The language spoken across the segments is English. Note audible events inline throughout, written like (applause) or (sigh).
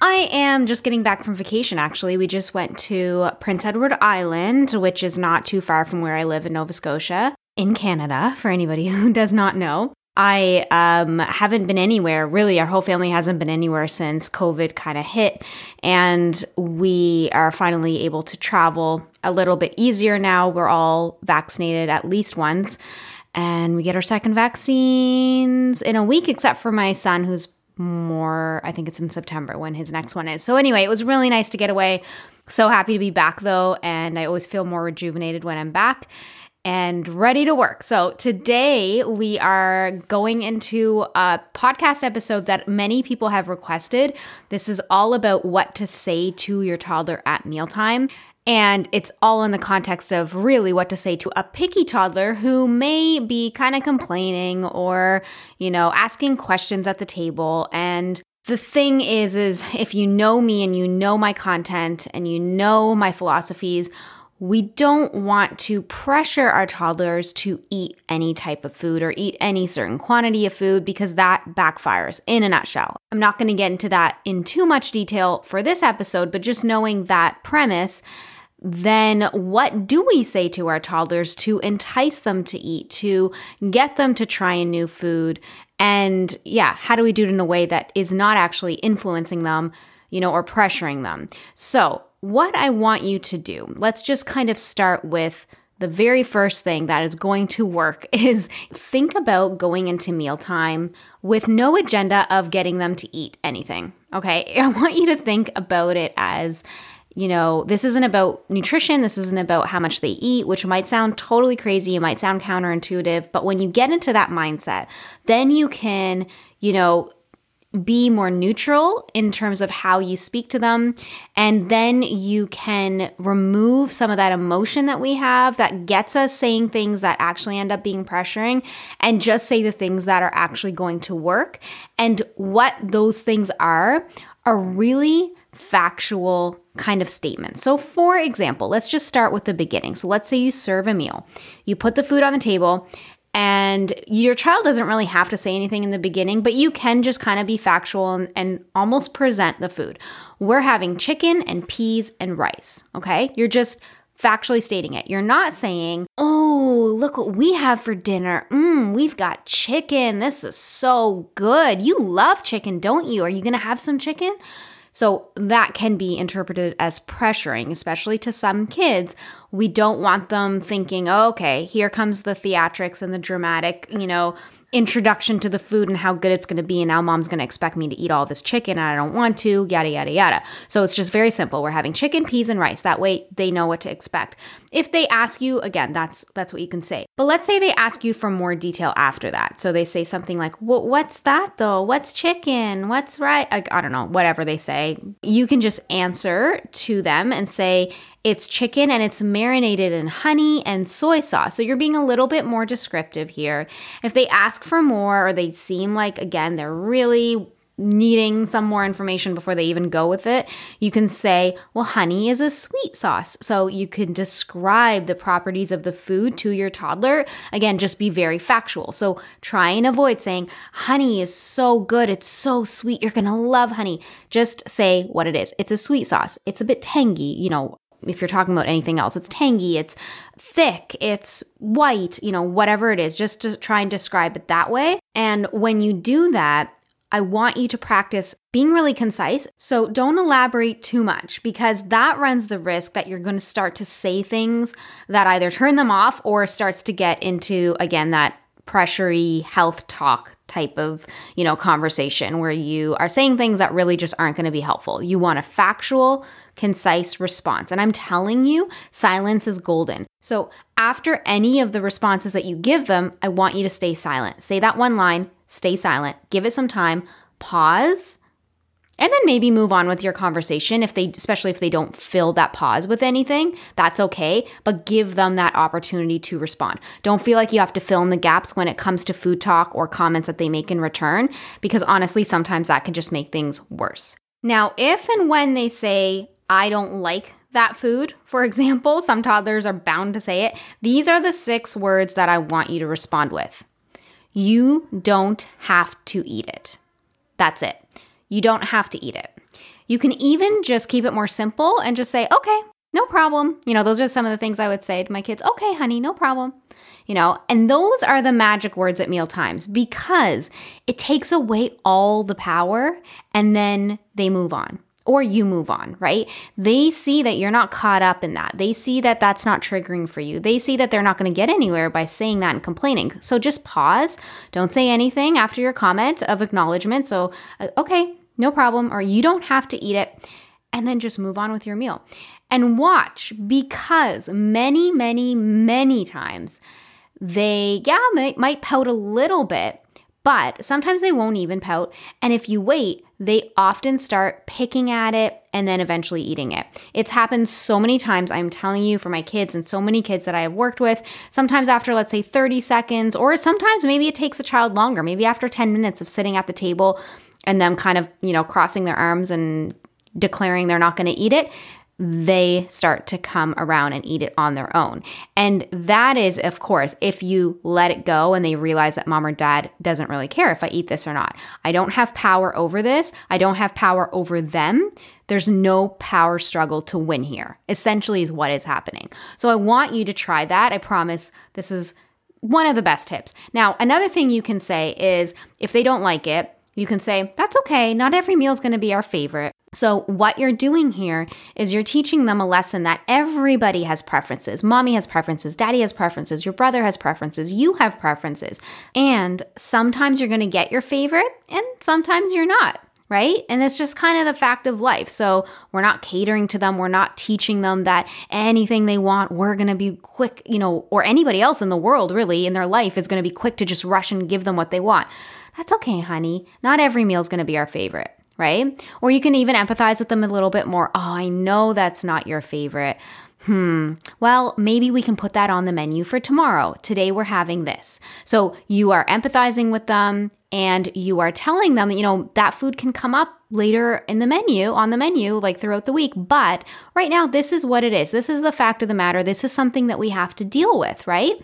I am just getting back from vacation, actually. We just went to Prince Edward Island, which is not too far from where I live in Nova Scotia, in Canada, for anybody (laughs) who does not know. I um, haven't been anywhere, really. Our whole family hasn't been anywhere since COVID kind of hit. And we are finally able to travel a little bit easier now. We're all vaccinated at least once. And we get our second vaccines in a week, except for my son, who's more, I think it's in September when his next one is. So, anyway, it was really nice to get away. So happy to be back though. And I always feel more rejuvenated when I'm back and ready to work. So, today we are going into a podcast episode that many people have requested. This is all about what to say to your toddler at mealtime. And it's all in the context of really what to say to a picky toddler who may be kind of complaining or, you know, asking questions at the table. And the thing is, is if you know me and you know my content and you know my philosophies, we don't want to pressure our toddlers to eat any type of food or eat any certain quantity of food because that backfires in a nutshell. I'm not going to get into that in too much detail for this episode, but just knowing that premise, then what do we say to our toddlers to entice them to eat, to get them to try a new food? And yeah, how do we do it in a way that is not actually influencing them, you know, or pressuring them? So, what I want you to do, let's just kind of start with the very first thing that is going to work (laughs) is think about going into mealtime with no agenda of getting them to eat anything. Okay. (laughs) I want you to think about it as, you know, this isn't about nutrition. This isn't about how much they eat, which might sound totally crazy. It might sound counterintuitive. But when you get into that mindset, then you can, you know, be more neutral in terms of how you speak to them. And then you can remove some of that emotion that we have that gets us saying things that actually end up being pressuring and just say the things that are actually going to work. And what those things are, are really factual kind of statement. So, for example, let's just start with the beginning. So, let's say you serve a meal, you put the food on the table, and your child doesn't really have to say anything in the beginning, but you can just kind of be factual and, and, almost present the food. We're having chicken and peas and rice, okay? You're just factually stating it. You're not saying, oh, look what we have for dinner. Mmm, we've got chicken. This is so good. You love chicken, don't you? Are you gonna have some chicken? So that can be interpreted as pressuring, especially to some kids. We don't want them thinking, oh, okay, here comes the theatrics and the dramatic, you know, introduction to the food and how good it's going to be and now mom's going to expect me to eat all this chicken and I don't want to yada yada yada. So it's just very simple. We're having chicken, peas and rice. That way they know what to expect. If they ask you again, that's that's what you can say. But let's say they ask you for more detail after that. So they say something like, "What's that though? What's chicken? What's right?" I, I don't know, whatever they say. You can just answer to them and say, it's chicken and it's marinated in honey and soy sauce. So you're being a little bit more descriptive here. If they ask for more or they seem like, again, they're really needing some more information before they even go with it, you can say, well, honey is a sweet sauce. So you can describe the properties of the food to your toddler. Again, just be very factual. So try and avoid saying, honey is so good. It's so sweet. You're going to love honey. Just say what it is. It's a sweet sauce. It's a bit tangy, you know, if you're talking about anything else, it's tangy, it's thick, it's white, you know, whatever it is, just to try and describe it that way. And when you do that, I want you to practice being really concise. So don't elaborate too much because that runs the risk that you're going to start to say things that either turn them off or starts to get into, again, that pressury health talk type of, you know, conversation where you are saying things that really just aren't going to be helpful. You want a factual, concise response. And I'm telling you, silence is golden. So, after any of the responses that you give them, I want you to stay silent. Say that one line, stay silent, give it some time, pause, and then maybe move on with your conversation if they especially if they don't fill that pause with anything that's okay but give them that opportunity to respond. Don't feel like you have to fill in the gaps when it comes to food talk or comments that they make in return because honestly sometimes that can just make things worse. Now if and when they say i don't like that food for (laughs) example some toddlers are bound to say it these are the six words that i want you to respond with you don't have to eat it that's it you don't have to eat it. You can even just keep it more simple and just say, okay, no problem. You know, those are some of the things I would say to my kids. Okay, honey, no problem. You know, and those are the magic words at meal times because it takes away all the power and then they move on or you move on, right? They see that you're not caught up in that. They see that that's not triggering for you. They see that they're not going to get anywhere by saying that and complaining. So just pause. Don't say anything after your comment of acknowledgement. So, uh, okay, no problem, or you don't have to eat it, and then just move on with your meal. And watch because many, many, many times they, yeah, might, might pout a little bit, but sometimes they won't even pout. And if you wait, they often start picking at it and then eventually eating it. It's happened so many times, I'm telling you, for my kids and so many kids that I have worked with. Sometimes after, let's say, 30 seconds, or sometimes maybe it takes a child longer, maybe after 10 minutes of sitting at the table and them kind of, you know, crossing their arms and declaring they're not going to eat it, they start to come around and eat it on their own. And that is, of course, if you let it go and they realize that mom or dad doesn't really care if I eat this or not. I don't have power over this. I don't have power over them. There's no power struggle to win here, essentially, is what is happening. So I want you to try that. I promise this is one of the best tips. Now, another thing you can say is if they don't like it, you can say, that's okay, not every meal is going to be our favorite. So, what you're doing here is you're teaching them a lesson that everybody has preferences. Mommy has preferences, daddy has preferences, your brother has preferences, you have preferences. And sometimes you're going to get your favorite, and sometimes you're not right? And it's just kind of the fact of life. So we're not catering to them. We're not teaching them that anything they want, we're going to be quick, you know, or anybody else in the world really in their life is going to be quick to just rush and give them what they want. That's okay, honey. Not every meal is going to be our favorite, right? Or you can even empathize with them a little bit more. Oh, I know that's not your favorite. Hmm. Well, maybe we can put that on the menu for tomorrow. Today we're having this. So you are empathizing with them and you are telling them that, you know, that food can come up later in the menu, on the menu, like throughout the week. But right now, this is what it is. This is the fact of the matter. This is something that we have to deal with, right?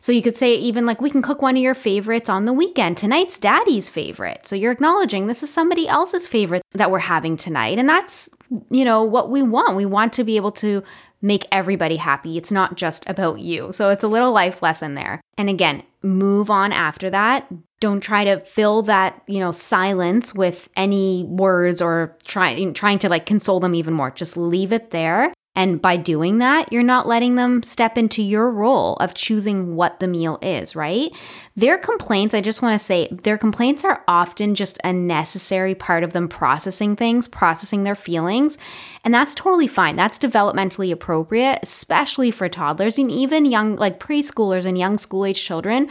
So you could say, even like, we can cook one of your favorites on the weekend. Tonight's daddy's favorite. So you're acknowledging this is somebody else's favorite that we're having tonight. And that's, you know, what we want. We want to be able to make everybody happy. It's not just about you. So it's a little life lesson there. And again, move on after that. Don't try to fill that, you know, silence with any words or trying trying to like console them even more. Just leave it there and by doing that, you're not letting them step into your role of choosing what the meal is, right? Their complaints, I just want to say, their complaints are often just a necessary part of them processing things, processing their feelings. And that's totally fine. That's developmentally appropriate, especially for toddlers and even young, like preschoolers and young school age children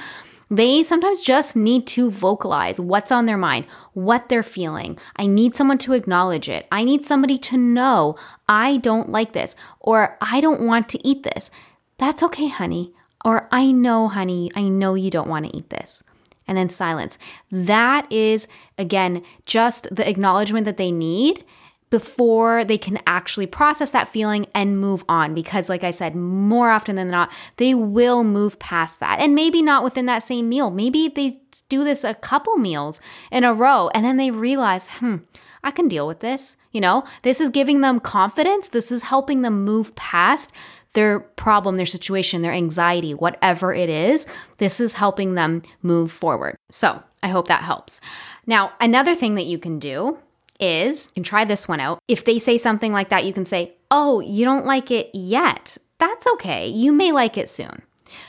they sometimes just need to vocalize what's on their mind, what they're feeling. I need someone to acknowledge it. I need somebody to know I don't like this or I don't want to eat this. That's okay, honey. Or I know, honey, I know you don't want to eat this. And then silence. That is, again, just the acknowledgement that they need before they can actually process that feeling and move on. Because, like I said, more often than not, they will move past that. And maybe not within that same meal. Maybe they do this a couple meals in a row and then they realize, hmm, I can deal with this. You know, this is giving them confidence. This is helping them move past their problem, their situation, their anxiety, whatever it is. This is helping them move forward. So I hope that helps. Now, another thing that you can do is, and try this one out. If they say something like that, you can say, Oh, you don't like it yet. That's okay. You may like it soon.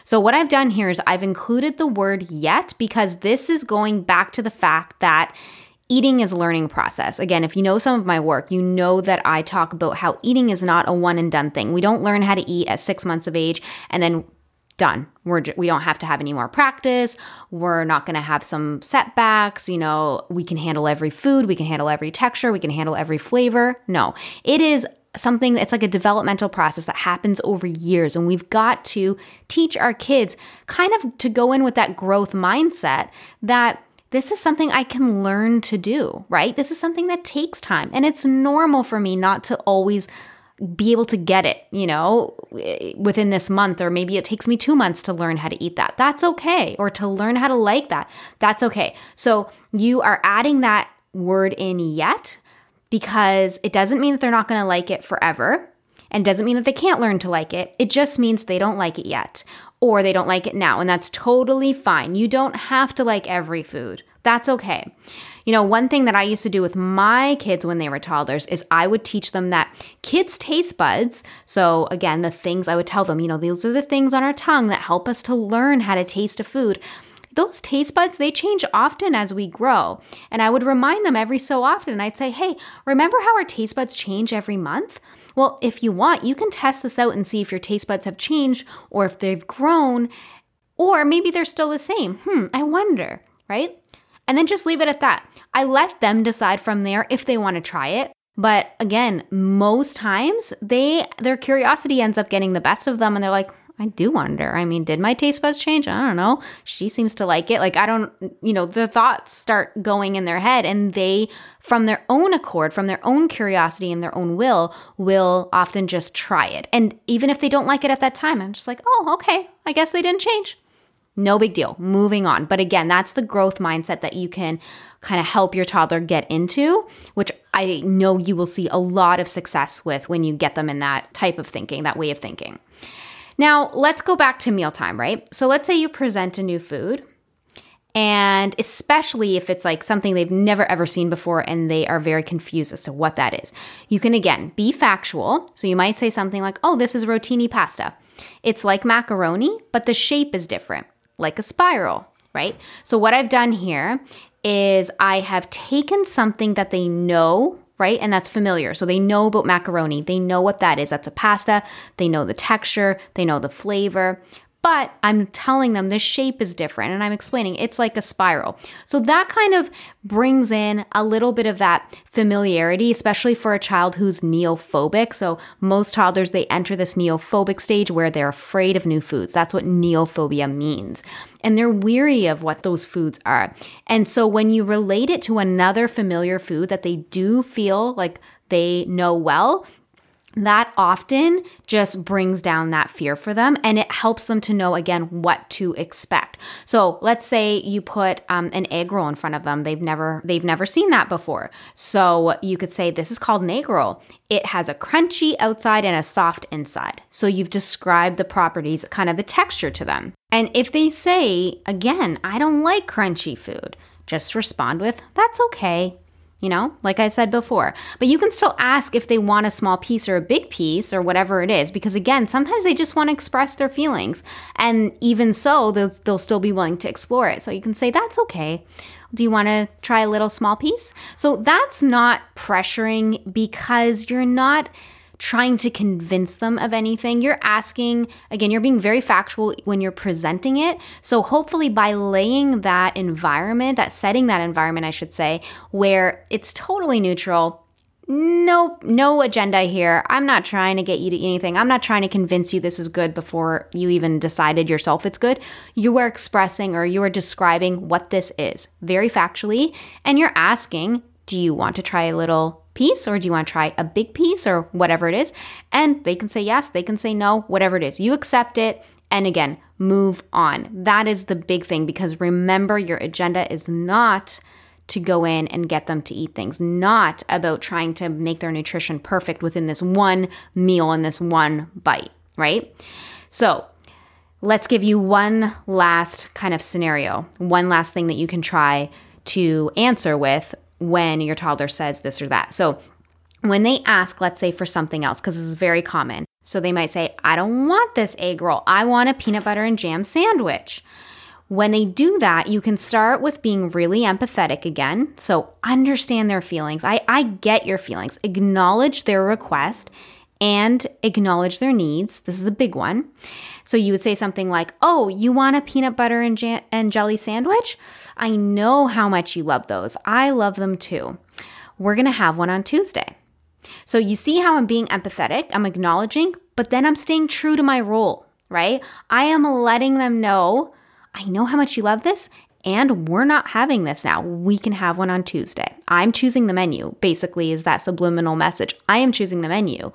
So, what I've done here is I've included the word yet because this is going back to the fact that eating is a learning process. Again, if you know some of my work, you know that I talk about how eating is not a one and done thing. We don't learn how to eat at six months of age and then done. We're we don't have to have any more practice. We're not going to have some setbacks, you know, we can handle every food, we can handle every texture, we can handle every flavor. No. It is something it's like a developmental process that happens over years and we've got to teach our kids kind of to go in with that growth mindset that this is something I can learn to do, right? This is something that takes time. And it's normal for me not to always be able to get it, you know, within this month, or maybe it takes me two months to learn how to eat that. That's okay. Or to learn how to like that. That's okay. So you are adding that word in yet because it doesn't mean that they're not going to like it forever and doesn't mean that they can't learn to like it. It just means they don't like it yet or they don't like it now. And that's totally fine. You don't have to like every food. That's okay. You know, one thing that I used to do with my kids when they were toddlers is I would teach them that kids' taste buds, so again, the things I would tell them, you know, these are the things on our tongue that help us to learn how to taste a food. Those taste buds they change often as we grow. And i would remind them every so often i'd say hey remember how our taste buds change every month? Well if you want you can test this out and see if your taste buds have changed or if they've grown or maybe they're still the same. Hmm i wonder right and then just leave it at that i let them decide from there if they want to try it but again most times they their curiosity ends up getting the best of them and they're like I do wonder. I mean, did my taste buds change? I don't know. She seems to like it. Like, I don't, you know, the thoughts start going in their head, and they, from their own accord, from their own curiosity and their own will, will often just try it. And even if they don't like it at that time, I'm just like, oh, okay, I guess they didn't change. No big deal. Moving on. But again, that's the growth mindset that you can kind of help your toddler get into, which I know you will see a lot of success with when you get them in that type of thinking, that way of thinking. Now, let's go back to mealtime, right? So let's say you present a new food, and especially if it's like something they've never ever seen before and they are very confused as to what that is. You can again be factual. So you might say something like, oh, this is rotini pasta. It's like macaroni, but the shape is different, like a spiral, right? So what I've done here is I have taken something that they know right? And that's familiar. So they know about macaroni. They know what that is. That's a pasta. They know the texture, they know the flavor but I'm telling them the shape is different and I'm explaining it's like a spiral. So that kind of brings in a little bit of that familiarity, especially for a child who's neophobic. So most toddlers, they enter this neophobic stage where they're afraid of new foods. That's what neophobia means. And they're weary of what those foods are. And so when you relate it to another familiar food that they do feel like they know well, that often just brings down that fear for them and it helps them to know again what to expect. So let's say you put um, an egg roll in front of them. They've never they've never seen that before. So you could say this is called an egg roll. It has a crunchy outside and a soft inside. So you've described the properties kind of the texture to them. And if they say again i don't like crunchy food just respond with that's okay you know, like I said before. But you can still ask if they want a small piece or a big piece or whatever it is, because again, sometimes they just want to express their feelings. And even so, they'll, they'll still be willing to explore it. So you can say, that's okay. Do you want to try a little small piece? So that's not pressuring because you're not trying to convince them of anything. You're asking, again, you're being very factual when you're presenting it. So hopefully, by laying that environment, that setting that environment, I should say, where it's totally neutral, no no agenda here i'm not trying to get you to anything i'm not trying to convince you this is good before you even decided yourself it's good you are expressing or you are describing what this is very factually and you're asking do you want to try a little piece or do you want to try a big piece or whatever it is? And they can say yes, they can say no, whatever it is. You accept it. And again, move on. That is the big thing because remember, your agenda is not to go in and get them to eat things, not about trying to make their nutrition perfect within this one meal and this one bite, right? So, let's give you one last kind of scenario, one last thing that you can try to answer with when your toddler says this or that. So when they ask, let's say for something else, because this is very common, So they might say, I don't want this egg roll. I want a peanut butter and jam sandwich. When they do that, you can start with being really empathetic again. So understand their feelings. I, I get your feelings. Acknowledge their request and acknowledge their needs. This is a big one. So you would say something like, Oh, you want a peanut butter and, jam- and jelly sandwich? I know how much you love those. I love them too. We're going to have one on Tuesday. So you see how I'm being empathetic, I'm acknowledging, but then I'm staying true to my role, right? I am letting them know I know how much you love this, and we're not having this now. We can have one on Tuesday. I'm choosing the menu, basically, is that subliminal message. I am choosing the menu.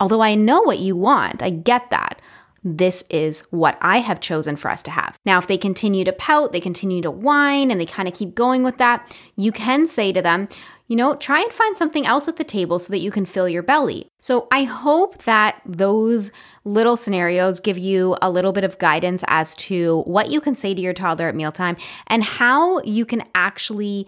Although I know what you want, I get that. This is what I have chosen for us to have. Now, if they continue to pout, they continue to whine, and they kind of keep going with that, you can say to them, you know, try and find something else at the table so that you can fill your belly. So I hope that those little scenarios give you a little bit of guidance as to what you can say to your toddler at mealtime and how you can actually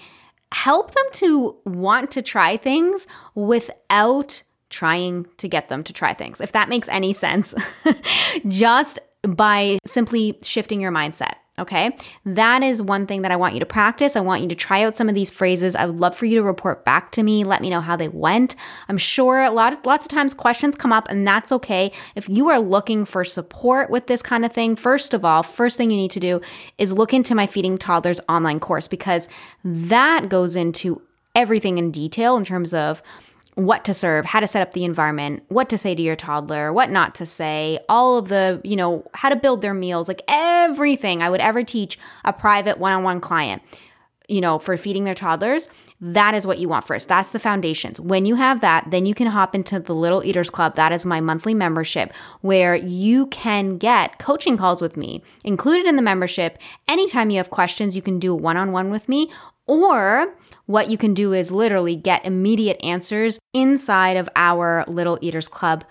help them to want to try things without trying to get them to try things. If that makes any sense, (laughs) just by simply shifting your mindset. Okay. That is one thing that I want you to practice. I want you to try out some of these phrases. I would love for you to report back to me. Let me know how they went. I'm sure a lot of, lots of times questions come up and that's okay. If you are looking for support with this kind of thing, first of all, first thing you need to do is look into my Feeding Toddlers online course because that goes into everything in detail in terms of what to serve, how to set up the environment, what to say to your toddler, what not to say, all of the, you know, how to build their meals, like everything I would ever teach a private one on one client, you know, for feeding their toddlers. That is what you want first. That's the foundations. When you have that, then you can hop into the Little Eaters Club. That is my monthly membership where you can get coaching calls with me included in the membership. Anytime you have questions, you can do one on one with me or what you can do is literally get immediate answers inside of our Little Eaters Club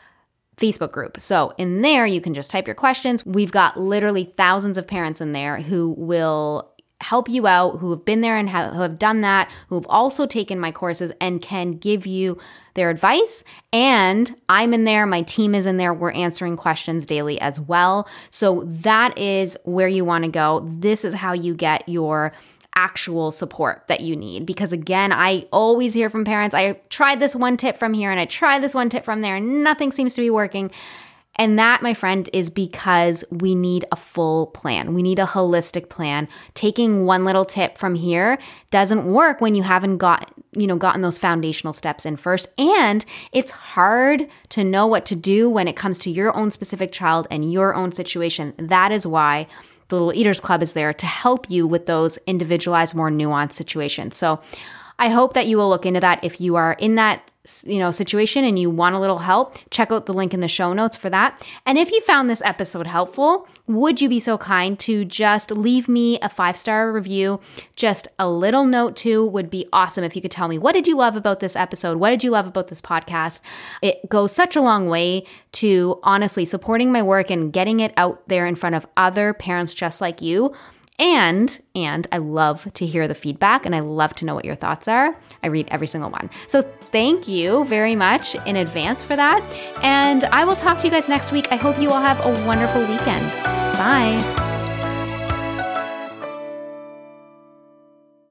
Facebook group. So in there, you can just type your questions. We've got literally thousands of parents in there who will help you out, who have been there and have, who have done that, who have also taken my courses and can give you their advice. And I'm in there, my team is in there, we're answering questions daily as well. So that is where you want to go. This is how you get your actual support that you need. Because again, I always hear from parents, I tried this one tip from here and I tried this one tip from there, and nothing seems to be working. And that, my friend, is because we need a full plan. We need a holistic plan. Taking one little tip from here doesn't work when you haven't got, you know, gotten those foundational steps in first. And it's hard to know what to do when it comes to your own specific child and your own situation. That is why the Little Eaters Club is there to help you with those individualized, more nuanced situations. So I hope that you will look into that if you are in that you know situation and you want a little help check out the link in the show notes for that. And if you found this episode helpful would you be so kind to just leave me a five star review? Just a little note too would be awesome if you could tell me what did you love about this episode? What did you love about this podcast? It goes such a long way to honestly supporting my work and getting it out there in front of other parents just like you and and I love to hear the feedback and I love to know what your thoughts are. I read every single one. So thank you very much in advance for that. And I will talk to you guys next week. I hope you all have a wonderful weekend. Bye.